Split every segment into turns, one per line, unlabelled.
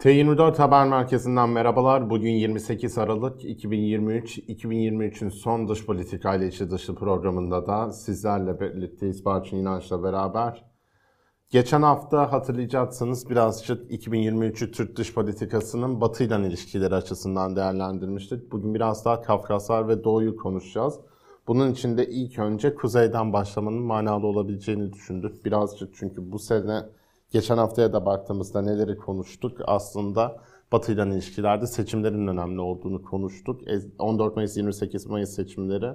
T24 Haber Merkezi'nden merhabalar. Bugün 28 Aralık 2023. 2023'ün son dış politika ile içi dışı programında da sizlerle birlikteyiz. Barçın İnanç'la beraber. Geçen hafta hatırlayacaksınız birazcık 2023'ü Türk dış politikasının Batı ile ilişkileri açısından değerlendirmiştik. Bugün biraz daha Kafkaslar ve Doğu'yu konuşacağız. Bunun için de ilk önce kuzeyden başlamanın manalı olabileceğini düşündük. Birazcık çünkü bu sene geçen haftaya da baktığımızda neleri konuştuk? Aslında Batı ile ilişkilerde seçimlerin önemli olduğunu konuştuk. E, 14 Mayıs 28 Mayıs seçimleri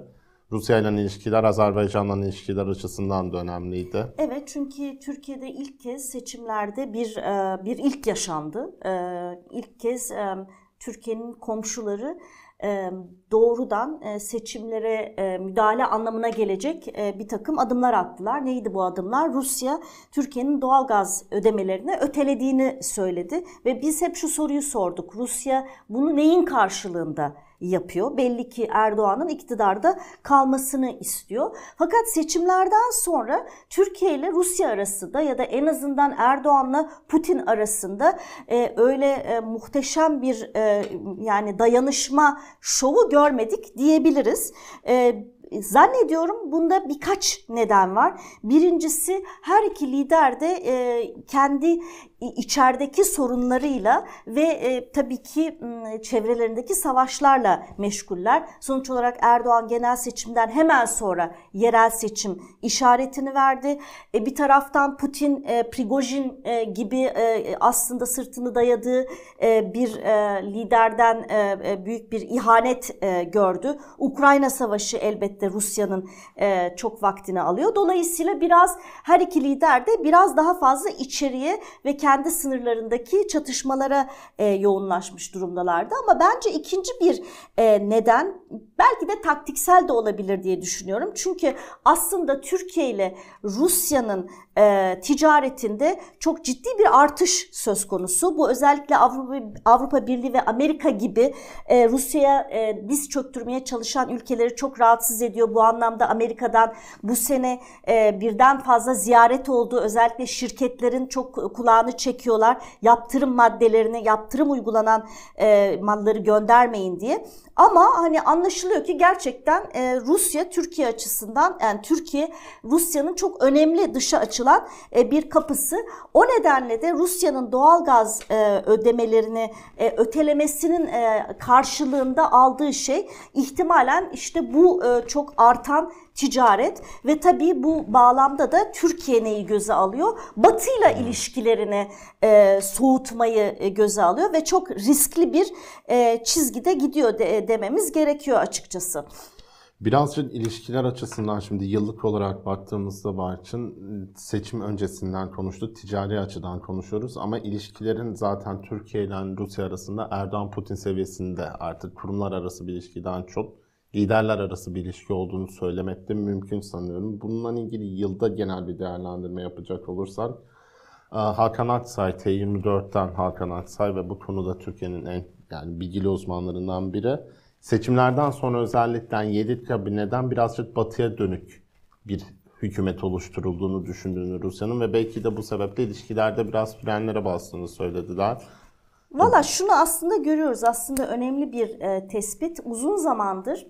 Rusya ile ilişkiler, Azerbaycan'la ilişkiler açısından da önemliydi.
Evet çünkü Türkiye'de ilk kez seçimlerde bir e, bir ilk yaşandı. E, İlk kez e, Türkiye'nin komşuları doğrudan seçimlere müdahale anlamına gelecek bir takım adımlar attılar. Neydi bu adımlar? Rusya Türkiye'nin doğalgaz ödemelerini ötelediğini söyledi ve biz hep şu soruyu sorduk. Rusya bunu neyin karşılığında yapıyor. Belli ki Erdoğan'ın iktidarda kalmasını istiyor. Fakat seçimlerden sonra Türkiye ile Rusya arasında ya da en azından Erdoğan'la Putin arasında e, öyle e, muhteşem bir e, yani dayanışma şovu görmedik diyebiliriz. E, Zannediyorum bunda birkaç neden var. Birincisi her iki lider de e, kendi içerideki sorunlarıyla ve e, tabii ki çevrelerindeki savaşlarla meşguller. Sonuç olarak Erdoğan genel seçimden hemen sonra yerel seçim işaretini verdi. E, bir taraftan Putin, e, Prigojin e, gibi e, aslında sırtını dayadığı e, bir e, liderden e, e, büyük bir ihanet e, gördü. Ukrayna Savaşı elbette Rusya'nın e, çok vaktini alıyor. Dolayısıyla biraz her iki lider de biraz daha fazla içeriye ve kendi sınırlarındaki çatışmalara e, yoğunlaşmış durumdalardı. Ama bence ikinci bir e, neden belki de taktiksel de olabilir diye düşünüyorum. Çünkü aslında Türkiye ile Rusya'nın e, ticaretinde çok ciddi bir artış söz konusu. Bu özellikle Avrupa, Avrupa Birliği ve Amerika gibi e, Rusya'ya e, diz çöktürmeye çalışan ülkeleri çok rahatsız ediyor. Bu anlamda Amerika'dan bu sene e, birden fazla ziyaret oldu. Özellikle şirketlerin çok kulağını çekiyorlar. Yaptırım maddelerini, yaptırım uygulanan e, malları göndermeyin diye. Ama hani anlaşılıyor ki gerçekten e, Rusya Türkiye açısından yani Türkiye Rusya'nın çok önemli dışa açılan e, bir kapısı. O nedenle de Rusya'nın doğalgaz e, ödemelerini e, ötelemesinin karşılığında aldığı şey ihtimalen işte bu çok artan ticaret ve tabii bu bağlamda da Türkiye neyi göze alıyor? Batı ile ilişkilerini e, soğutmayı göze alıyor ve çok riskli bir e, çizgide gidiyor de, dememiz gerekiyor açıkçası.
Birazcık ilişkiler açısından şimdi yıllık olarak baktığımızda Barçın seçim öncesinden konuştuk, ticari açıdan konuşuyoruz ama ilişkilerin zaten Türkiye ile Rusya arasında Erdoğan-Putin seviyesinde artık kurumlar arası bir ilişkiden çok liderler arası bir ilişki olduğunu söylemek de mümkün sanıyorum. Bununla ilgili yılda genel bir değerlendirme yapacak olursak Hakan Aksay, T24'ten Hakan Aksay ve bu konuda Türkiye'nin en yani bilgili uzmanlarından biri. Seçimlerden sonra özellikle 7 kabineden birazcık batıya dönük bir hükümet oluşturulduğunu düşündüğünü Rusya'nın ve belki de bu sebeple ilişkilerde biraz frenlere bastığını söylediler.
Valla şunu aslında görüyoruz. Aslında önemli bir e, tespit. Uzun zamandır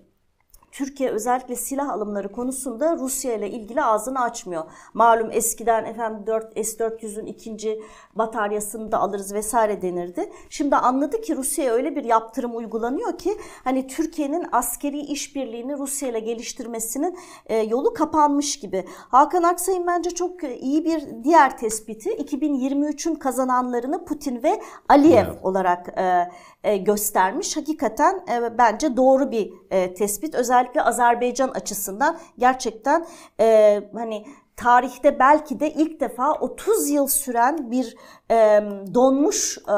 Türkiye özellikle silah alımları konusunda Rusya ile ilgili ağzını açmıyor. Malum eskiden efendim 4 S-400'ün ikinci bataryasını da alırız vesaire denirdi. Şimdi anladı ki Rusya'ya öyle bir yaptırım uygulanıyor ki hani Türkiye'nin askeri işbirliğini Rusya ile geliştirmesinin e, yolu kapanmış gibi. Hakan Aksay'ın bence çok iyi bir diğer tespiti 2023'ün kazananlarını Putin ve Aliyev evet. olarak e, e, göstermiş. Hakikaten e, bence doğru bir e, tespit. Özellikle Azerbaycan açısından gerçekten e, hani tarihte belki de ilk defa 30 yıl süren bir e, donmuş e,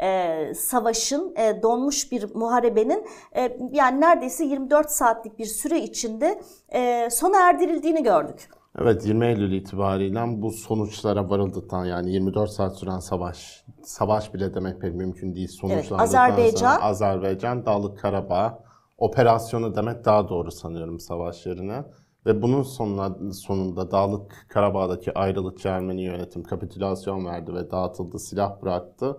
e, savaşın, e, donmuş bir muharebenin e, yani neredeyse 24 saatlik bir süre içinde e, sona erdirildiğini gördük.
Evet 20 Eylül itibariyle bu sonuçlara varıldıktan yani 24 saat süren savaş, savaş bile demek pek mümkün değil sonuçlandıktan evet, Azerbaycan. sonra Azerbaycan, Dağlık Karabağ operasyonu demek daha doğru sanıyorum savaş yerine. Ve bunun sonuna, sonunda Dağlık Karabağ'daki ayrılıkçı Ermeni yönetim kapitülasyon verdi ve dağıtıldı, silah bıraktı.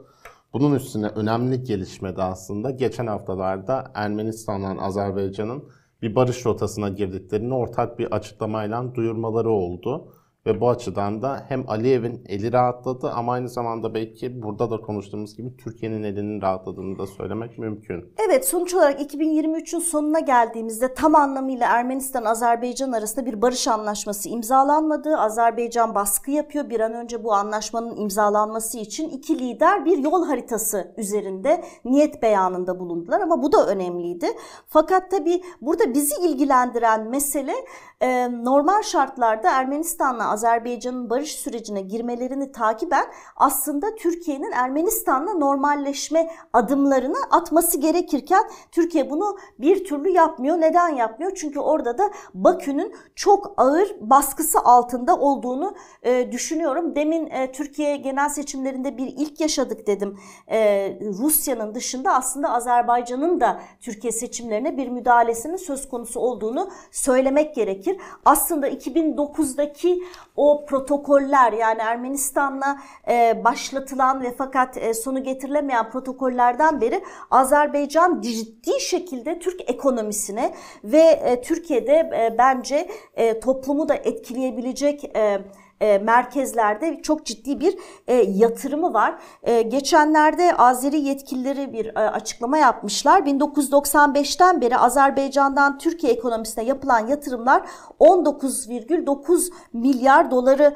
Bunun üstüne önemli gelişme de aslında geçen haftalarda Ermenistan'la Azerbaycan'ın bir barış rotasına girdiklerini ortak bir açıklamayla duyurmaları oldu. Ve bu açıdan da hem Aliyev'in eli rahatladı ama aynı zamanda belki burada da konuştuğumuz gibi Türkiye'nin elinin rahatladığını da söylemek mümkün.
Evet sonuç olarak 2023'ün sonuna geldiğimizde tam anlamıyla Ermenistan-Azerbaycan arasında bir barış anlaşması imzalanmadı. Azerbaycan baskı yapıyor. Bir an önce bu anlaşmanın imzalanması için iki lider bir yol haritası üzerinde niyet beyanında bulundular ama bu da önemliydi. Fakat tabii burada bizi ilgilendiren mesele normal şartlarda Ermenistan'la Azerbaycan'ın barış sürecine girmelerini takiben aslında Türkiye'nin Ermenistan'la normalleşme adımlarını atması gerekirken Türkiye bunu bir türlü yapmıyor. Neden yapmıyor? Çünkü orada da Bakü'nün çok ağır baskısı altında olduğunu e, düşünüyorum. Demin e, Türkiye genel seçimlerinde bir ilk yaşadık dedim. E, Rusya'nın dışında aslında Azerbaycan'ın da Türkiye seçimlerine bir müdahalesinin söz konusu olduğunu söylemek gerekir. Aslında 2009'daki o protokoller yani Ermenistan'la e, başlatılan ve fakat e, sonu getirilemeyen protokollerden beri Azerbaycan ciddi şekilde Türk ekonomisine ve e, Türkiye'de e, bence e, toplumu da etkileyebilecek e, e, merkezlerde çok ciddi bir e, yatırımı var. E, geçenlerde Azeri yetkilileri bir açıklama yapmışlar. 1995'ten beri Azerbaycan'dan Türkiye ekonomisine yapılan yatırımlar 19,9 milyar doları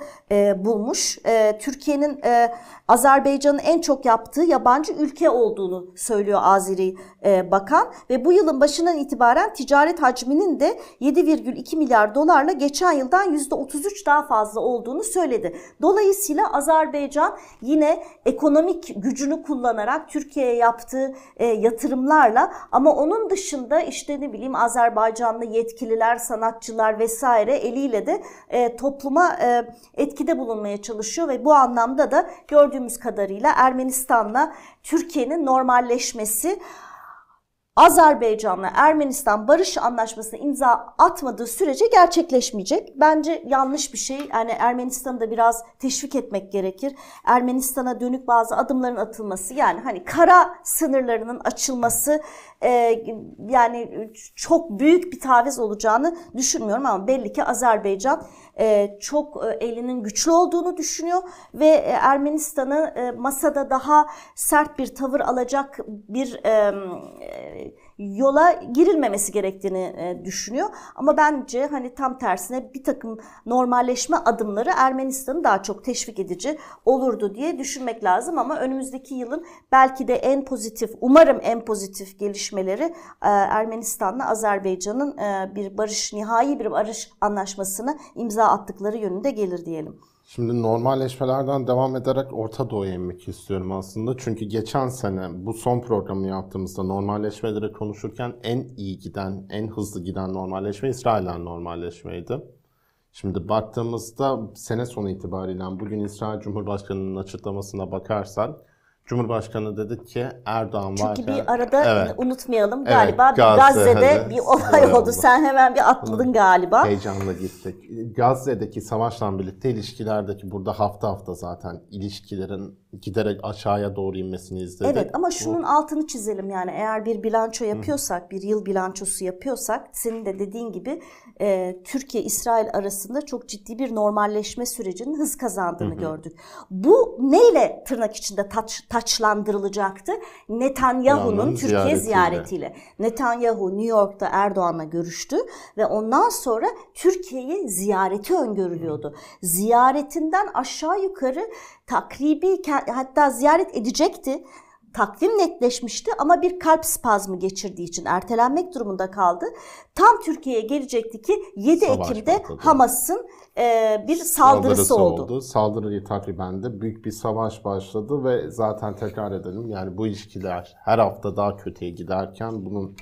bulmuş. Türkiye'nin Azerbaycan'ın en çok yaptığı yabancı ülke olduğunu söylüyor Azeri Bakan ve bu yılın başından itibaren ticaret hacminin de 7,2 milyar dolarla geçen yıldan %33 daha fazla olduğunu söyledi. Dolayısıyla Azerbaycan yine ekonomik gücünü kullanarak Türkiye'ye yaptığı e, yatırımlarla ama onun dışında işte ne bileyim Azerbaycanlı yetkililer, sanatçılar vesaire eliyle de e, topluma e, etkide bulunmaya çalışıyor ve bu anlamda da gördüğümüz kadarıyla Ermenistan'la Türkiye'nin normalleşmesi Azerbaycan'la Ermenistan barış anlaşmasına imza atmadığı sürece gerçekleşmeyecek. Bence yanlış bir şey. Yani Ermenistan'ı da biraz teşvik etmek gerekir. Ermenistan'a dönük bazı adımların atılması yani hani kara sınırlarının açılması e, yani çok büyük bir taviz olacağını düşünmüyorum ama belli ki Azerbaycan e, çok e, elinin güçlü olduğunu düşünüyor ve e, Ermenistan'ı e, masada daha sert bir tavır alacak bir e, yola girilmemesi gerektiğini e, düşünüyor. Ama bence hani tam tersine bir takım normalleşme adımları Ermenistan'ı daha çok teşvik edici olurdu diye düşünmek lazım. Ama önümüzdeki yılın belki de en pozitif, umarım en pozitif gelişmeleri e, Ermenistan'la Azerbaycan'ın e, bir barış, nihai bir barış anlaşmasını imza attıkları yönünde gelir diyelim.
Şimdi normalleşmelerden devam ederek Orta Doğu'ya inmek istiyorum aslında. Çünkü geçen sene bu son programı yaptığımızda normalleşmeleri konuşurken en iyi giden, en hızlı giden normalleşme İsrail'den normalleşmeydi. Şimdi baktığımızda sene sonu itibariyle bugün İsrail Cumhurbaşkanı'nın açıklamasına bakarsan Cumhurbaşkanı dedi ki Erdoğan
Çünkü
varken...
bir arada
Evet.
unutmayalım
Evet,
galiba
Gazze,
Gazze'de
evet,
bir olay oldu.
oldu.
Sen hemen bir atladın galiba.
Heyecanla gittik. Gazze'deki savaşla birlikte ilişkilerdeki burada hafta hafta zaten ilişkilerin giderek aşağıya doğru inmesini izledik.
Evet ama
Bu-
şunun altını çizelim yani eğer bir bilanço yapıyorsak, bir yıl bilançosu yapıyorsak senin de dediğin gibi e, Türkiye-İsrail arasında çok ciddi bir normalleşme sürecinin hız kazandığını gördük. Bu neyle tırnak içinde taç, taçlandırılacaktı? Netanyahu'nun Türkiye
ziyaretiyle.
ziyaretiyle. Netanyahu New York'ta Erdoğan'la görüştü ve ondan sonra Türkiye'ye ziyareti öngörülüyordu. Ziyaretinden aşağı yukarı takribi hatta ziyaret edecekti. Takvim netleşmişti ama bir kalp spazmı geçirdiği için ertelenmek durumunda kaldı. Tam Türkiye'ye gelecekti ki 7
Savaş
Ekim'de
patladı.
Hamas'ın e, bir saldırısı, oldu.
Saldırıyı takriben de büyük bir savaş başladı ve zaten tekrar edelim yani bu ilişkiler her hafta daha kötüye giderken bunun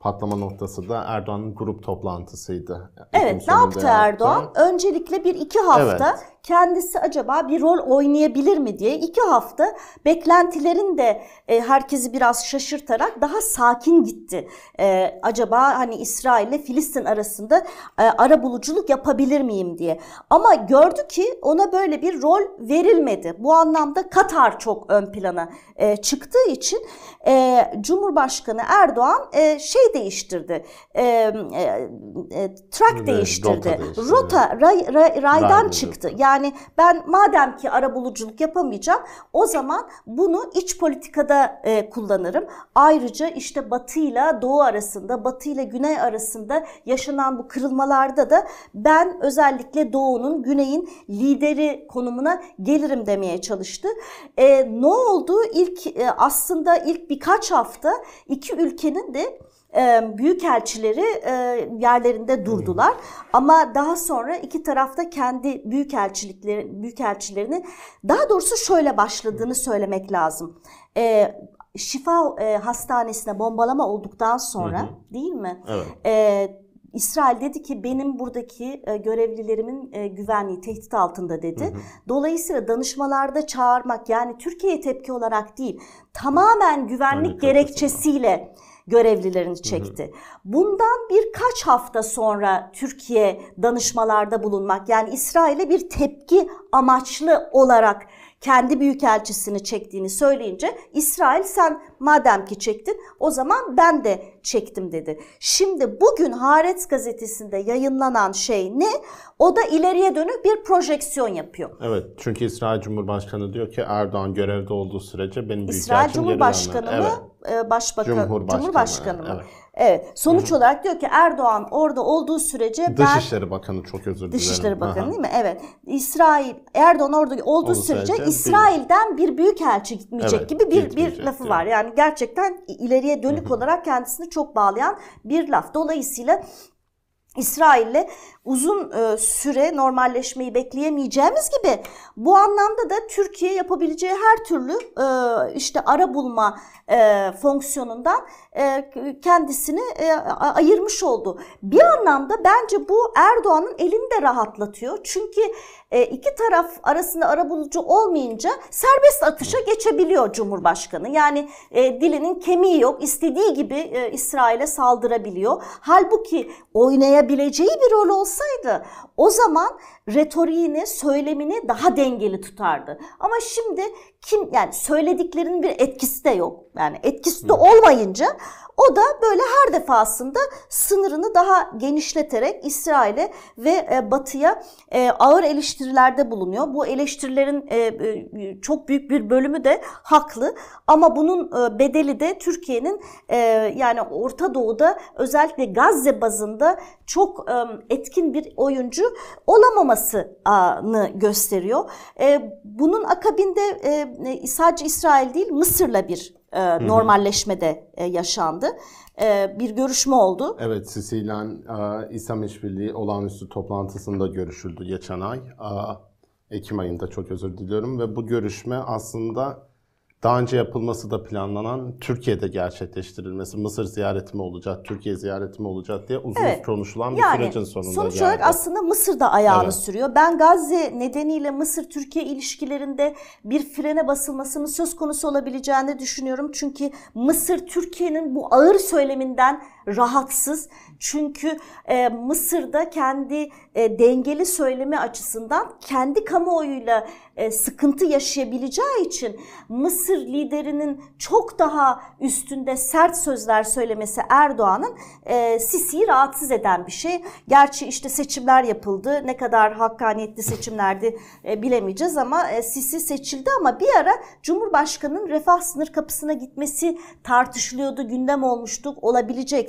patlama noktası da Erdoğan'ın grup toplantısıydı.
Evet ne
sonunda
yaptı Erdoğan? Öncelikle bir iki hafta kendisi acaba bir rol oynayabilir mi diye iki hafta beklentilerin de e, herkesi biraz şaşırtarak daha sakin gitti. E, acaba hani İsrail ile Filistin arasında e, ara buluculuk yapabilir miyim diye. Ama gördü ki ona böyle bir rol verilmedi. Bu anlamda Katar çok ön plana e, çıktığı için e, Cumhurbaşkanı Erdoğan e, şey değiştirdi. E, e, e,
Evet,
değiştirdi.
rota değiştirdi.
Rota ray, ray- raydan
Raydan
çıktı. Yani ben madem ki ara buluculuk yapamayacağım o zaman bunu iç politikada e, kullanırım. Ayrıca işte Batı ile Doğu arasında, Batı ile Güney arasında yaşanan bu kırılmalarda da ben özellikle Doğu'nun, Güney'in lideri konumuna gelirim demeye çalıştı. E, ne oldu? İlk e, aslında ilk birkaç hafta iki ülkenin de büyükelçileri e, yerlerinde durdular. Ama daha sonra iki tarafta kendi büyükelçilikleri, büyükelçilerini daha doğrusu şöyle başladığını söylemek lazım. E, Şifa e, Hastanesi'ne bombalama olduktan sonra değil mi?
Evet.
E, İsrail dedi ki benim buradaki e, görevlilerimin e, güvenliği tehdit altında dedi. Dolayısıyla danışmalarda çağırmak yani Türkiye'ye tepki olarak değil tamamen güvenlik
Güvenlik
gerekçesiyle görevlilerini çekti. Bundan birkaç hafta sonra Türkiye danışmalarda bulunmak yani İsrail'e bir tepki amaçlı olarak kendi büyükelçisini çektiğini söyleyince İsrail sen madem ki çektin o zaman ben de çektim dedi. Şimdi bugün Haaretz gazetesinde yayınlanan şey ne? O da ileriye dönük bir projeksiyon yapıyor.
Evet çünkü İsrail Cumhurbaşkanı diyor ki Erdoğan görevde olduğu sürece benim
İsrail
büyükelçim geri
Cumhurbaşkanı mı? e, Başbakan,
Cumhurbaşkanı,
Cumhurbaşkanı, mı?
evet.
Evet. Sonuç olarak diyor ki Erdoğan orada olduğu sürece ben
Dışişleri Bakanı çok özür dilerim.
Dışişleri Bakanı
Aha.
değil mi? Evet. İsrail Erdoğan orada olduğu
Olduğu
sürece
bir-
İsrail'den bir büyükelçi gitmeyecek
Evet,
gibi bir bir lafı
diyor.
var. Yani gerçekten ileriye dönük olarak kendisini çok bağlayan bir laf. Dolayısıyla İsrail'le uzun e, süre normalleşmeyi bekleyemeyeceğimiz gibi bu anlamda da Türkiye yapabileceği her türlü e, işte ara bulma e, fonksiyonundan kendisini ayırmış oldu. Bir anlamda bence bu Erdoğan'ın elini de rahatlatıyor. Çünkü e, iki taraf arasında arabulucu olmayınca serbest atışa geçebiliyor Cumhurbaşkanı. Yani e, dilinin kemiği yok. istediği gibi e, İsrail'e saldırabiliyor. Halbuki oynayabileceği bir rol olsaydı o zaman retoriğini, söylemini daha dengeli tutardı. Ama şimdi kim yani söylediklerinin bir etkisi de yok. Yani etkisi de olmayınca o da böyle her defasında sınırını daha genişleterek İsrail'e ve e, Batı'ya e, ağır eleştirilerde bulunuyor. Bu eleştirilerin e, çok büyük bir bölümü de haklı ama bunun bedeli de Türkiye'nin yani Orta Doğu'da özellikle Gazze bazında çok etkin bir oyuncu olamamasını gösteriyor. Bunun akabinde sadece İsrail değil Mısır'la bir e, normalleşmede e, yaşandı. E, bir görüşme oldu.
Evet, Sisi ile e, İslam İşbirliği olağanüstü toplantısında görüşüldü geçen ay. E, Ekim ayında çok özür diliyorum ve bu görüşme aslında daha önce yapılması da planlanan Türkiye'de gerçekleştirilmesi, Mısır ziyareti mi olacak, Türkiye ziyareti mi olacak diye uzun
Evet.
konuşulan bir
Yani
sürecin sonunda
sonuç
geldi.
olarak aslında Mısır da ayağını
Evet.
sürüyor. Ben Gazze nedeniyle Mısır-Türkiye ilişkilerinde bir frene basılmasının söz konusu olabileceğini düşünüyorum. Çünkü Mısır Türkiye'nin bu ağır söyleminden rahatsız. Çünkü e, Mısır'da kendi e, dengeli söylemi açısından kendi kamuoyuyla e, sıkıntı yaşayabileceği için Mısır liderinin çok daha üstünde sert sözler söylemesi Erdoğan'ın e, Sisi'yi rahatsız eden bir şey. Gerçi işte seçimler yapıldı. Ne kadar hakkaniyetli seçimlerdi e, bilemeyeceğiz ama e, Sisi seçildi ama bir ara Cumhurbaşkanı'nın refah sınır kapısına gitmesi tartışılıyordu, gündem olmuştu,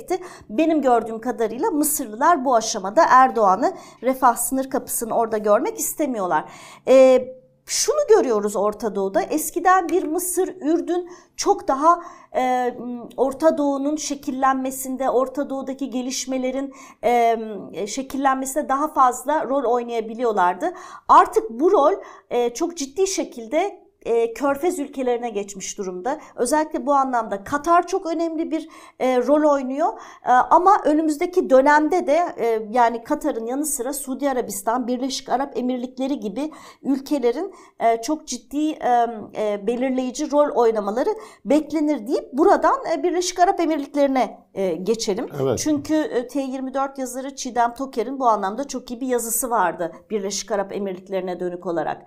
olabilecekti. Benim gördüğüm kadarıyla Mısırlılar bu aşamada Erdoğan'ı refah sınır kapısını orada görmek istemiyorlar. E, şunu görüyoruz Orta Doğu'da. Eskiden bir Mısır, Ürdün çok daha e, Orta Doğu'nun şekillenmesinde, Orta Doğu'daki gelişmelerin e, şekillenmesinde daha fazla rol oynayabiliyorlardı. Artık bu rol e, çok ciddi şekilde e, körfez ülkelerine geçmiş durumda. Özellikle bu anlamda Katar çok önemli bir e, rol oynuyor. E, ama önümüzdeki dönemde de e, yani Katar'ın yanı sıra Suudi Arabistan, Birleşik Arap Emirlikleri gibi ülkelerin e, çok ciddi e, e, belirleyici rol oynamaları beklenir deyip buradan e, Birleşik Arap Emirlikleri'ne e, geçelim.
Evet.
Çünkü e, T24 yazarı Çiğdem Toker'in bu anlamda çok iyi bir yazısı vardı Birleşik Arap Emirlikleri'ne dönük olarak.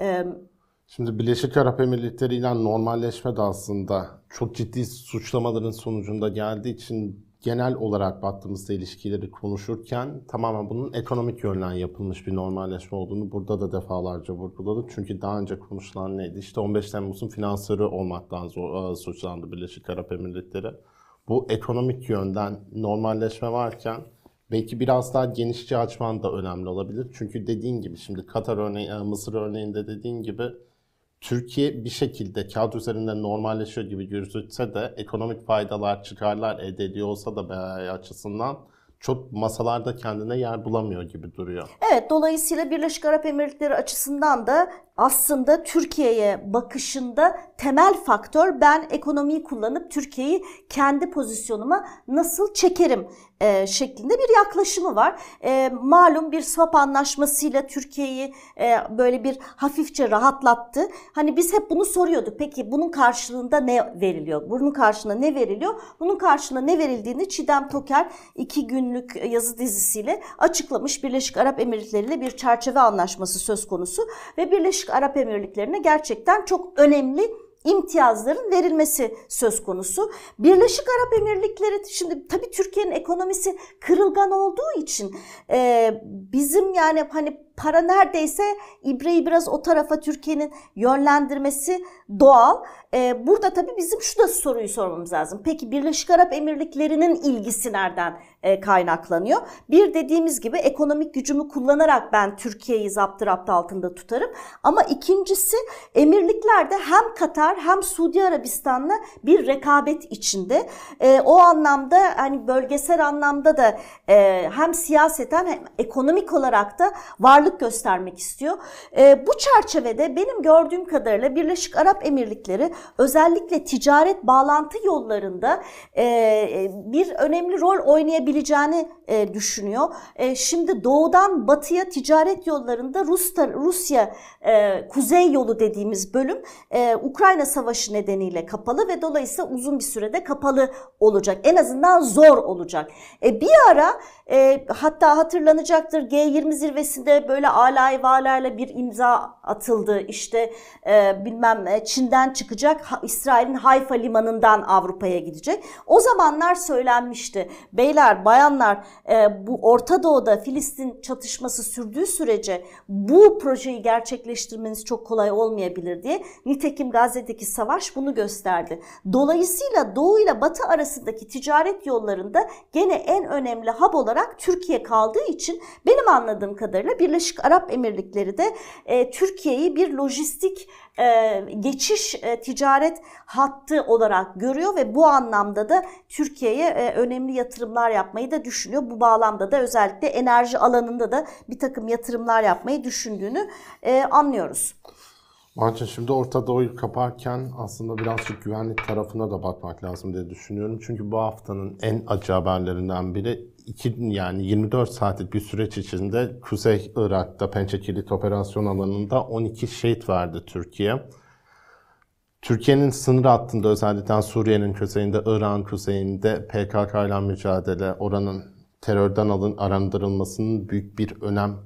E,
Şimdi Birleşik Arap Emirlikleri ile normalleşme de aslında çok ciddi suçlamaların sonucunda geldiği için genel olarak baktığımızda ilişkileri konuşurken tamamen bunun ekonomik yönden yapılmış bir normalleşme olduğunu burada da defalarca vurguladık. Çünkü daha önce konuşulan neydi? İşte 15 Temmuz'un finansörü olmaktan e, suçlandı Birleşik Arap Emirlikleri. Bu ekonomik yönden normalleşme varken belki biraz daha genişçe açman da önemli olabilir. Çünkü dediğin gibi şimdi Katar örneği, e, Mısır örneğinde dediğin gibi Türkiye bir şekilde kağıt üzerinde normalleşiyor gibi gözükse de ekonomik faydalar, çıkarlar elde ediyor olsa da BAE açısından çok masalarda kendine yer bulamıyor gibi duruyor.
Evet, dolayısıyla Birleşik Arap Emirlikleri açısından da aslında Türkiye'ye bakışında temel faktör ben ekonomiyi kullanıp Türkiye'yi kendi pozisyonuma nasıl çekerim e, şeklinde bir yaklaşımı var. E, malum bir swap anlaşmasıyla Türkiye'yi e, böyle bir hafifçe rahatlattı. Hani biz hep bunu soruyorduk. Peki bunun karşılığında ne veriliyor? Bunun karşılığında ne veriliyor? Bunun karşılığında ne verildiğini Çiğdem Toker iki günlük yazı dizisiyle açıklamış. Birleşik Arap Emirlikleri ile bir çerçeve anlaşması söz konusu ve Birleşik Arap Emirlikleri'ne gerçekten çok önemli imtiyazların verilmesi söz konusu. Birleşik Arap Emirlikleri şimdi tabii Türkiye'nin ekonomisi kırılgan olduğu için e, bizim yani hani para neredeyse ibreyi biraz o tarafa Türkiye'nin yönlendirmesi doğal. Ee, burada tabii bizim şu da soruyu sormamız lazım. Peki Birleşik Arap Emirlikleri'nin ilgisi nereden e, kaynaklanıyor? Bir dediğimiz gibi ekonomik gücümü kullanarak ben Türkiye'yi zaptı rapt altında tutarım. Ama ikincisi emirliklerde hem Katar hem Suudi Arabistan'la bir rekabet içinde. E, o anlamda hani bölgesel anlamda da e, hem siyaseten hem ekonomik olarak da varlık göstermek istiyor. E, bu çerçevede benim gördüğüm kadarıyla Birleşik Arap Emirlikleri özellikle ticaret bağlantı yollarında e, bir önemli rol oynayabileceğini e, düşünüyor. E, şimdi doğudan batıya ticaret yollarında Rusya, Rusya e, kuzey yolu dediğimiz bölüm e, Ukrayna Savaşı nedeniyle kapalı ve dolayısıyla uzun bir sürede kapalı olacak. En azından zor olacak. E, bir ara e, hatta hatırlanacaktır G20 zirvesinde böyle alay valarla bir imza atıldı. İşte e, bilmem e, Çin'den çıkacak İsrail'in Hayfa limanından Avrupa'ya gidecek. O zamanlar söylenmişti. Beyler, bayanlar e, bu Orta Doğu'da Filistin çatışması sürdüğü sürece bu projeyi gerçekleştirmeniz çok kolay olmayabilir diye. Nitekim Gazze'deki savaş bunu gösterdi. Dolayısıyla Doğu ile Batı arasındaki ticaret yollarında gene en önemli hub olarak Türkiye kaldığı için benim anladığım kadarıyla Birleşik Arap Emirlikleri de e, Türkiye'yi bir lojistik e, geçiş e, ticaret hattı olarak görüyor ve bu anlamda da Türkiye'ye e, önemli yatırımlar yapmayı da düşünüyor. Bu bağlamda da özellikle enerji alanında da bir takım yatırımlar yapmayı düşündüğünü e, anlıyoruz.
Martin şimdi Orta Doğu'yu kaparken aslında birazcık güvenlik tarafına da bakmak lazım diye düşünüyorum. Çünkü bu haftanın en acı haberlerinden biri iki, yani 24 saatlik bir süreç içinde Kuzey Irak'ta Pençekilit operasyon alanında 12 şehit verdi Türkiye. Türkiye'nin sınır hattında özellikle Suriye'nin kuzeyinde, Irak'ın kuzeyinde PKK ile mücadele, oranın terörden alın arındırılmasının büyük bir önem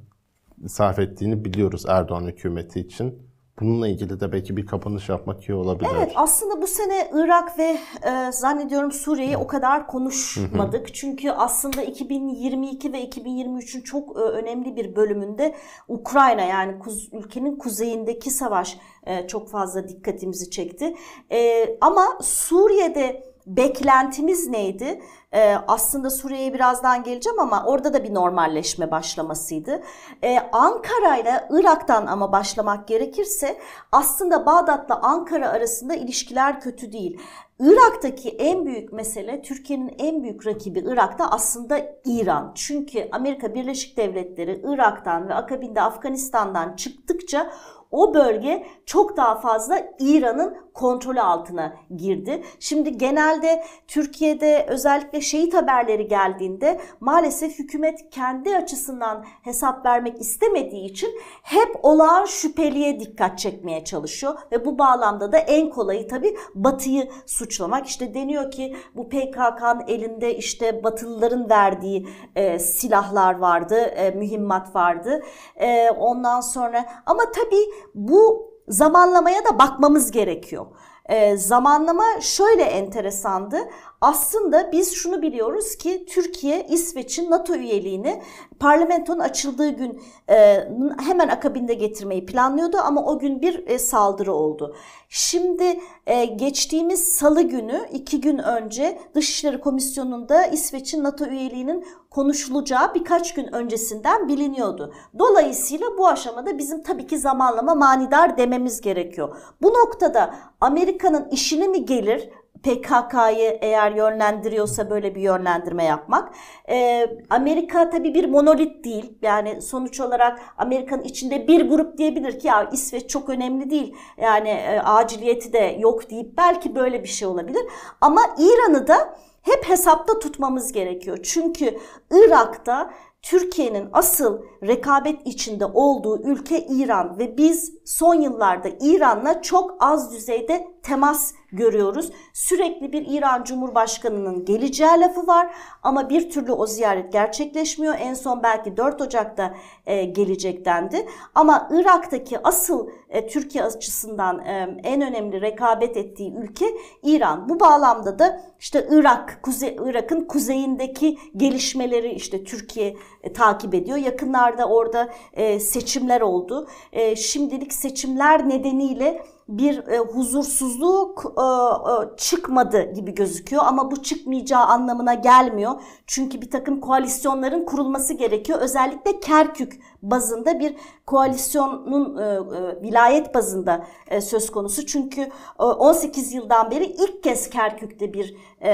sarf ettiğini biliyoruz Erdoğan hükümeti için. Bununla ilgili de belki bir kapanış yapmak iyi olabilir.
Evet aslında bu sene Irak ve e, zannediyorum Suriye'yi o kadar konuşmadık. Çünkü aslında 2022 ve 2023'ün çok e, önemli bir bölümünde Ukrayna yani kuz, ülkenin kuzeyindeki savaş e, çok fazla dikkatimizi çekti. E, ama Suriye'de beklentimiz neydi? Ee, aslında Suriye'ye birazdan geleceğim ama orada da bir normalleşme başlamasıydı. Ee, Ankara ile Irak'tan ama başlamak gerekirse aslında Bağdat'la Ankara arasında ilişkiler kötü değil. Irak'taki en büyük mesele Türkiye'nin en büyük rakibi Irak'ta aslında İran. Çünkü Amerika Birleşik Devletleri Irak'tan ve akabinde Afganistan'dan çıktıkça o bölge çok daha fazla İran'ın kontrolü altına girdi. Şimdi genelde Türkiye'de özellikle şehit haberleri geldiğinde maalesef hükümet kendi açısından hesap vermek istemediği için hep olağan şüpheliye dikkat çekmeye çalışıyor ve bu bağlamda da en kolayı tabii Batı'yı suçlamak. İşte deniyor ki bu PKK'nın elinde işte Batılıların verdiği e, silahlar vardı, e, mühimmat vardı. E, ondan sonra ama tabii bu zamanlamaya da bakmamız gerekiyor. E, zamanlama şöyle enteresandı. Aslında biz şunu biliyoruz ki Türkiye İsveç'in NATO üyeliğini parlamentonun açıldığı gün e, hemen akabinde getirmeyi planlıyordu ama o gün bir e, saldırı oldu. Şimdi e, geçtiğimiz salı günü iki gün önce Dışişleri Komisyonu'nda İsveç'in NATO üyeliğinin konuşulacağı birkaç gün öncesinden biliniyordu. Dolayısıyla bu aşamada bizim tabii ki zamanlama manidar dememiz gerekiyor. Bu noktada Amerika'nın işini mi gelir PKK'yı eğer yönlendiriyorsa böyle bir yönlendirme yapmak. Ee, Amerika tabii bir monolit değil. Yani sonuç olarak Amerika'nın içinde bir grup diyebilir ki ya İsveç çok önemli değil. Yani e, aciliyeti de yok deyip belki böyle bir şey olabilir. Ama İran'ı da hep hesapta tutmamız gerekiyor. Çünkü Irak'ta Türkiye'nin asıl rekabet içinde olduğu ülke İran ve biz son yıllarda İran'la çok az düzeyde temas görüyoruz. Sürekli bir İran Cumhurbaşkanı'nın geleceği lafı var ama bir türlü o ziyaret gerçekleşmiyor. En son belki 4 Ocak'ta e, gelecek dendi. Ama Irak'taki asıl e, Türkiye açısından e, en önemli rekabet ettiği ülke İran. Bu bağlamda da işte Irak, Kuzey, Irak'ın kuzeyindeki gelişmeleri işte Türkiye e, takip ediyor. Yakınlarda orada e, seçimler oldu. E, şimdilik seçimler nedeniyle bir e, huzursuzluk e, e, çıkmadı gibi gözüküyor ama bu çıkmayacağı anlamına gelmiyor. Çünkü bir takım koalisyonların kurulması gerekiyor. Özellikle Kerkük bazında bir koalisyonun e, e, vilayet bazında e, söz konusu. Çünkü e, 18 yıldan beri ilk kez Kerkük'te bir e,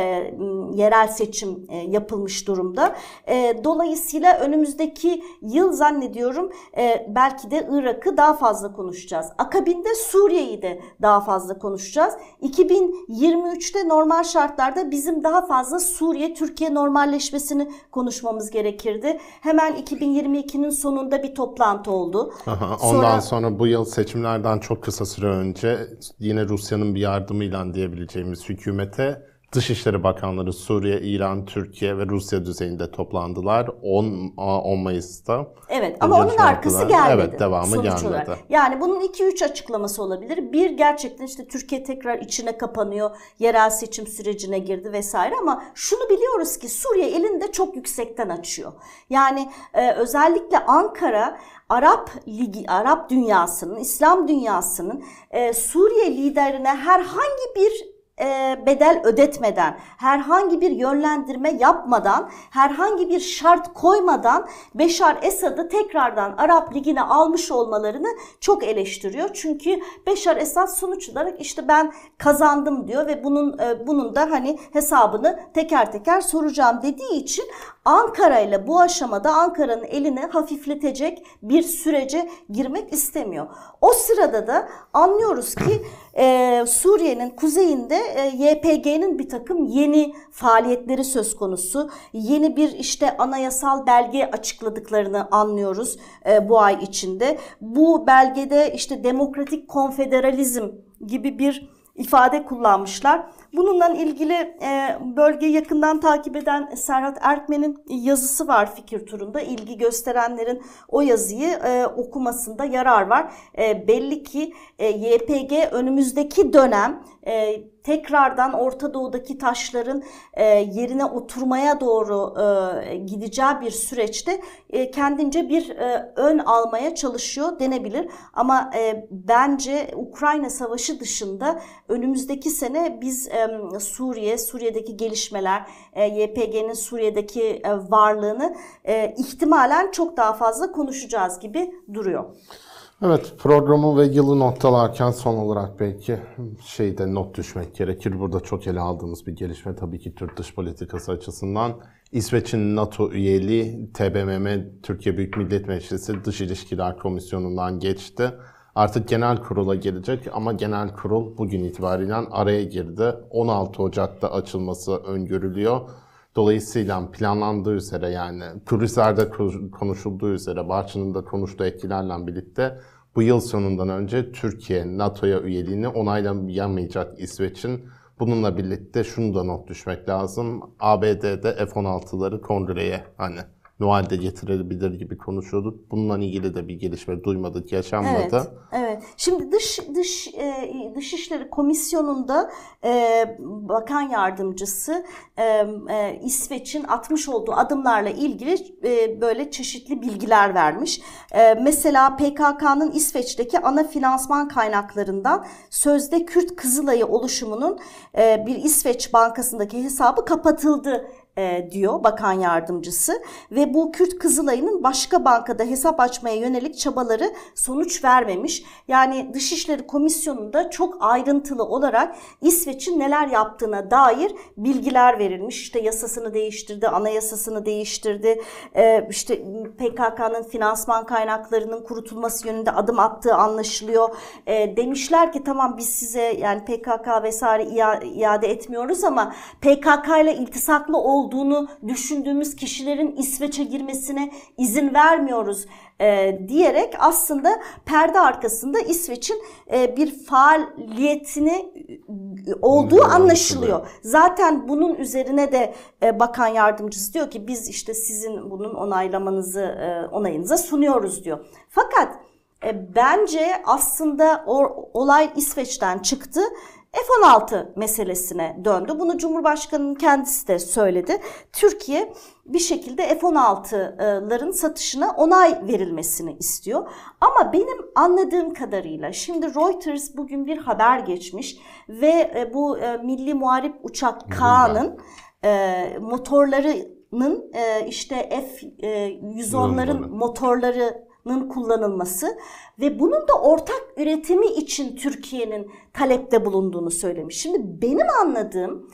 yerel seçim e, yapılmış durumda. E, dolayısıyla önümüzdeki yıl zannediyorum e, belki de Irak'ı daha fazla konuşacağız. Akabinde Suriye'yi de daha fazla konuşacağız. 2023'te normal şartlarda bizim daha fazla Suriye-Türkiye normalleşmesini konuşmamız gerekirdi. Hemen 2022'nin sonunda bir toplantı oldu.
Aha, ondan sonra... sonra bu yıl seçimlerden çok kısa süre önce yine Rusya'nın bir yardımıyla diyebileceğimiz hükümete Dışişleri Bakanları Suriye, İran, Türkiye ve Rusya düzeyinde toplandılar 10, 10 Mayıs'ta.
Evet ama onun arkası gelmedi.
Evet devamı gelmedi. Olarak.
Yani bunun 2-3 açıklaması olabilir. Bir gerçekten işte Türkiye tekrar içine kapanıyor, yerel seçim sürecine girdi vesaire ama şunu biliyoruz ki Suriye elinde çok yüksekten açıyor. Yani e, özellikle Ankara Arap Ligi, Arap dünyasının, İslam dünyasının e, Suriye liderine herhangi bir bedel ödetmeden, herhangi bir yönlendirme yapmadan, herhangi bir şart koymadan Beşar Esad'ı tekrardan Arap Ligi'ne almış olmalarını çok eleştiriyor. Çünkü Beşar Esad sonuç olarak işte ben kazandım diyor ve bunun e, bunun da hani hesabını teker teker soracağım dediği için Ankara ile bu aşamada Ankara'nın elini hafifletecek bir sürece girmek istemiyor. O sırada da anlıyoruz ki e, Suriye'nin kuzeyinde e, YPG'nin bir takım yeni faaliyetleri söz konusu. Yeni bir işte anayasal belge açıkladıklarını anlıyoruz e, bu ay içinde. Bu belgede işte demokratik konfederalizm gibi bir ifade kullanmışlar. Bununla ilgili e, bölgeyi yakından takip eden Serhat Erkmen'in yazısı var fikir turunda. İlgi gösterenlerin o yazıyı e, okumasında yarar var. E, belli ki e, YPG önümüzdeki dönem e, tekrardan Orta Doğu'daki taşların e, yerine oturmaya doğru e, gideceği bir süreçte e, kendince bir e, ön almaya çalışıyor denebilir. Ama e, bence Ukrayna Savaşı dışında önümüzdeki sene biz e, Suriye, Suriye'deki gelişmeler, YPG'nin Suriye'deki varlığını ihtimalen çok daha fazla konuşacağız gibi duruyor.
Evet programı ve yılı noktalarken son olarak belki şeyde not düşmek gerekir. Burada çok ele aldığımız bir gelişme tabii ki Türk dış politikası açısından. İsveç'in NATO üyeliği TBMM Türkiye Büyük Millet Meclisi Dış İlişkiler Komisyonu'ndan geçti. Artık genel kurula gelecek ama genel kurul bugün itibariyle araya girdi. 16 Ocak'ta açılması öngörülüyor. Dolayısıyla planlandığı üzere yani turistlerde konuşulduğu üzere Bahçı'nın da konuştuğu etkilerle birlikte bu yıl sonundan önce Türkiye NATO'ya üyeliğini onaylayamayacak İsveç'in bununla birlikte şunu da not düşmek lazım. ABD'de F-16'ları kongreye hani Noel'de getirebilir gibi konuşuyorduk. Bununla ilgili de bir gelişme duymadık, yaşanmadı.
Evet, evet. Şimdi dış dış e, Dışişleri Komisyonu'nda e, Bakan Yardımcısı e, e, İsveç'in atmış olduğu adımlarla ilgili e, böyle çeşitli bilgiler vermiş. E, mesela PKK'nın İsveç'teki ana finansman kaynaklarından sözde Kürt Kızılayı oluşumunun e, bir İsveç bankasındaki hesabı kapatıldı e, diyor bakan yardımcısı ve bu Kürt Kızılay'ın başka bankada hesap açmaya yönelik çabaları sonuç vermemiş. Yani Dışişleri Komisyonu'nda çok ayrıntılı olarak İsveç'in neler yaptığına dair bilgiler verilmiş. İşte yasasını değiştirdi, anayasasını değiştirdi. E, işte PKK'nın finansman kaynaklarının kurutulması yönünde adım attığı anlaşılıyor. E, demişler ki tamam biz size yani PKK vesaire iade etmiyoruz ama PKK ile iltisaklı ol olduğunu düşündüğümüz kişilerin İsveç'e girmesine izin vermiyoruz e, diyerek aslında perde arkasında İsveç'in e, bir faaliyetini e, olduğu anlaşılıyor. Zaten bunun üzerine de e, bakan yardımcısı diyor ki biz işte sizin bunun onaylamanızı e, onayınıza sunuyoruz diyor. Fakat e, bence aslında o, olay İsveç'ten çıktı. F-16 meselesine döndü. Bunu Cumhurbaşkanı'nın kendisi de söyledi. Türkiye bir şekilde F-16'ların satışına onay verilmesini istiyor. Ama benim anladığım kadarıyla şimdi Reuters bugün bir haber geçmiş ve e, bu e, Milli Muharip Uçak K'nın e, motorlarının işte F-110'ların motorları kullanılması ve bunun da ortak üretimi için Türkiye'nin talepte bulunduğunu söylemiş. Şimdi benim anladığım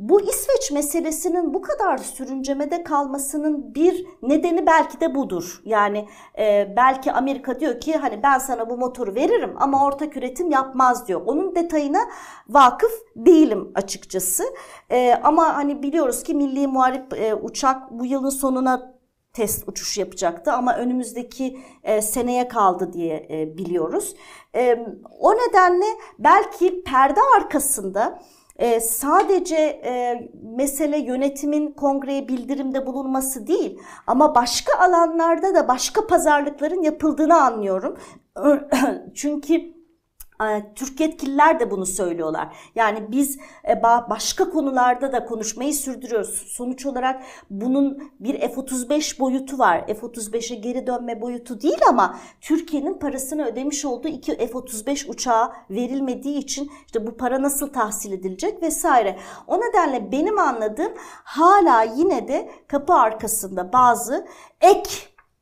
bu İsveç meselesinin bu kadar sürüncemede kalmasının bir nedeni belki de budur. Yani e, belki Amerika diyor ki hani ben sana bu motoru veririm ama ortak üretim yapmaz diyor. Onun detayına vakıf değilim açıkçası. E, ama hani biliyoruz ki Milli Muharip e, uçak bu yılın sonuna test uçuşu yapacaktı ama önümüzdeki e, seneye kaldı diye e, biliyoruz. E, o nedenle belki perde arkasında e, sadece e, mesele yönetimin kongreye bildirimde bulunması değil ama başka alanlarda da başka pazarlıkların yapıldığını anlıyorum. Çünkü Türk yetkililer de bunu söylüyorlar. Yani biz e, başka konularda da konuşmayı sürdürüyoruz. Sonuç olarak bunun bir F-35 boyutu var. F-35'e geri dönme boyutu değil ama Türkiye'nin parasını ödemiş olduğu iki F-35 uçağı verilmediği için işte bu para nasıl tahsil edilecek vesaire. O nedenle benim anladığım hala yine de kapı arkasında bazı ek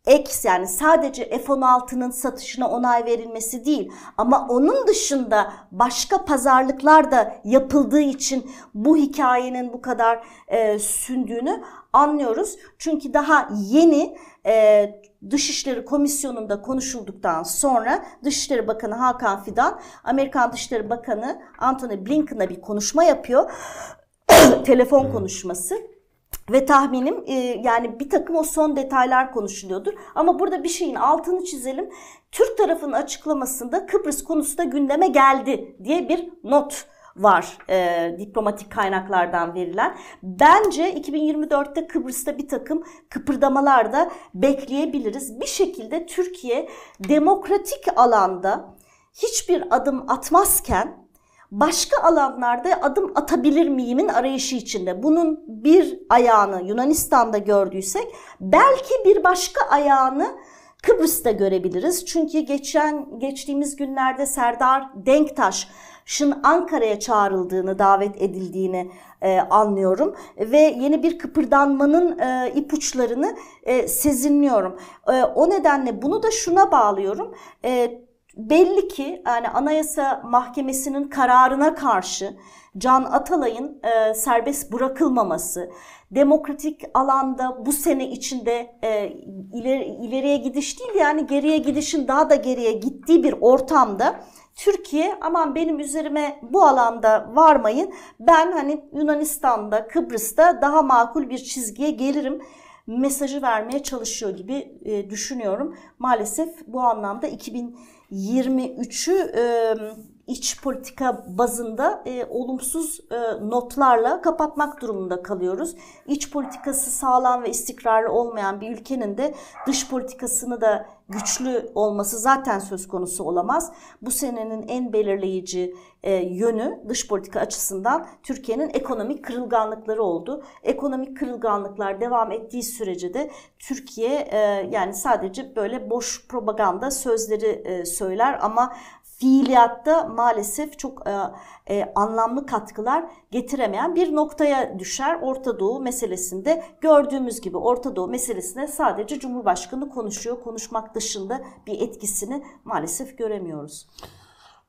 ek yani sadece F-16'nın satışına onay verilmesi değil ama onun dışında başka pazarlıklar da yapıldığı için bu hikayenin bu kadar e, sündüğünü anlıyoruz. Çünkü daha yeni e, Dışişleri Komisyonu'nda konuşulduktan sonra Dışişleri Bakanı Hakan Fidan, Amerikan Dışişleri Bakanı Antony Blinken'a bir konuşma yapıyor. Telefon konuşması ve tahminim e, yani bir takım o son detaylar konuşuluyordur. Ama burada bir şeyin altını çizelim. Türk tarafının açıklamasında Kıbrıs konusu da gündeme geldi diye bir not var e, diplomatik kaynaklardan verilen. Bence 2024'te Kıbrıs'ta bir takım kıpırdamalar da bekleyebiliriz. Bir şekilde Türkiye demokratik alanda hiçbir adım atmazken başka alanlarda adım atabilir miyimin arayışı içinde. Bunun bir ayağını Yunanistan'da gördüysek belki bir başka ayağını Kıbrıs'ta görebiliriz. Çünkü geçen geçtiğimiz günlerde Serdar Denktaş'ın Ankara'ya çağrıldığını, davet edildiğini e, anlıyorum ve yeni bir kıpırdanmanın e, ipuçlarını e, sezinliyorum. E, o nedenle bunu da şuna bağlıyorum. E, Belli ki yani Anayasa Mahkemesi'nin kararına karşı Can Atalay'ın e, serbest bırakılmaması, demokratik alanda bu sene içinde e, ileri, ileriye gidiş değil yani geriye gidişin daha da geriye gittiği bir ortamda Türkiye aman benim üzerime bu alanda varmayın ben hani Yunanistan'da Kıbrıs'ta daha makul bir çizgiye gelirim mesajı vermeye çalışıyor gibi e, düşünüyorum. Maalesef bu anlamda 2000 23'ü iç politika bazında e, olumsuz e, notlarla kapatmak durumunda kalıyoruz. İç politikası sağlam ve istikrarlı olmayan bir ülkenin de dış politikasını da güçlü olması zaten söz konusu olamaz. Bu senenin en belirleyici e, yönü dış politika açısından Türkiye'nin ekonomik kırılganlıkları oldu. Ekonomik kırılganlıklar devam ettiği sürece de Türkiye e, yani sadece böyle boş propaganda sözleri e, söyler ama fiiliyatta maalesef çok e, e, anlamlı katkılar getiremeyen bir noktaya düşer. Orta Doğu meselesinde gördüğümüz gibi Orta Doğu meselesinde sadece Cumhurbaşkanı konuşuyor. Konuşmak dışında bir etkisini maalesef göremiyoruz.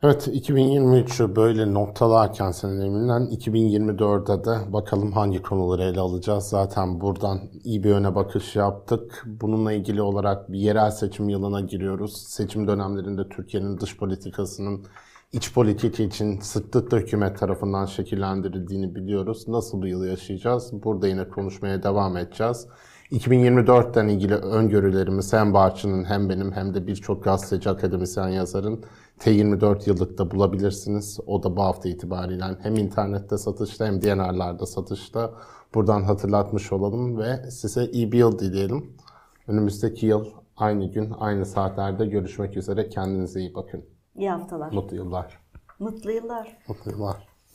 Evet 2023'ü böyle noktalarken senelerinden 2024'de de bakalım hangi konuları ele alacağız. Zaten buradan iyi bir öne bakış yaptık. Bununla ilgili olarak bir yerel seçim yılına giriyoruz. Seçim dönemlerinde Türkiye'nin dış politikasının iç politik için sıklıkla hükümet tarafından şekillendirildiğini biliyoruz. Nasıl bir yıl yaşayacağız? Burada yine konuşmaya devam edeceğiz. 2024'ten ilgili öngörülerimiz hem Barçın'ın hem benim hem de birçok gazeteci akademisyen yazarın T24 yıllıkta bulabilirsiniz. O da bu hafta itibariyle hem internette satışta hem DNR'larda satışta. Buradan hatırlatmış olalım ve size iyi bir yıl dileyelim. Önümüzdeki yıl aynı gün aynı saatlerde görüşmek üzere. Kendinize iyi bakın.
İyi haftalar.
Mutlu yıllar.
Mutlu yıllar.
Mutlu yıllar.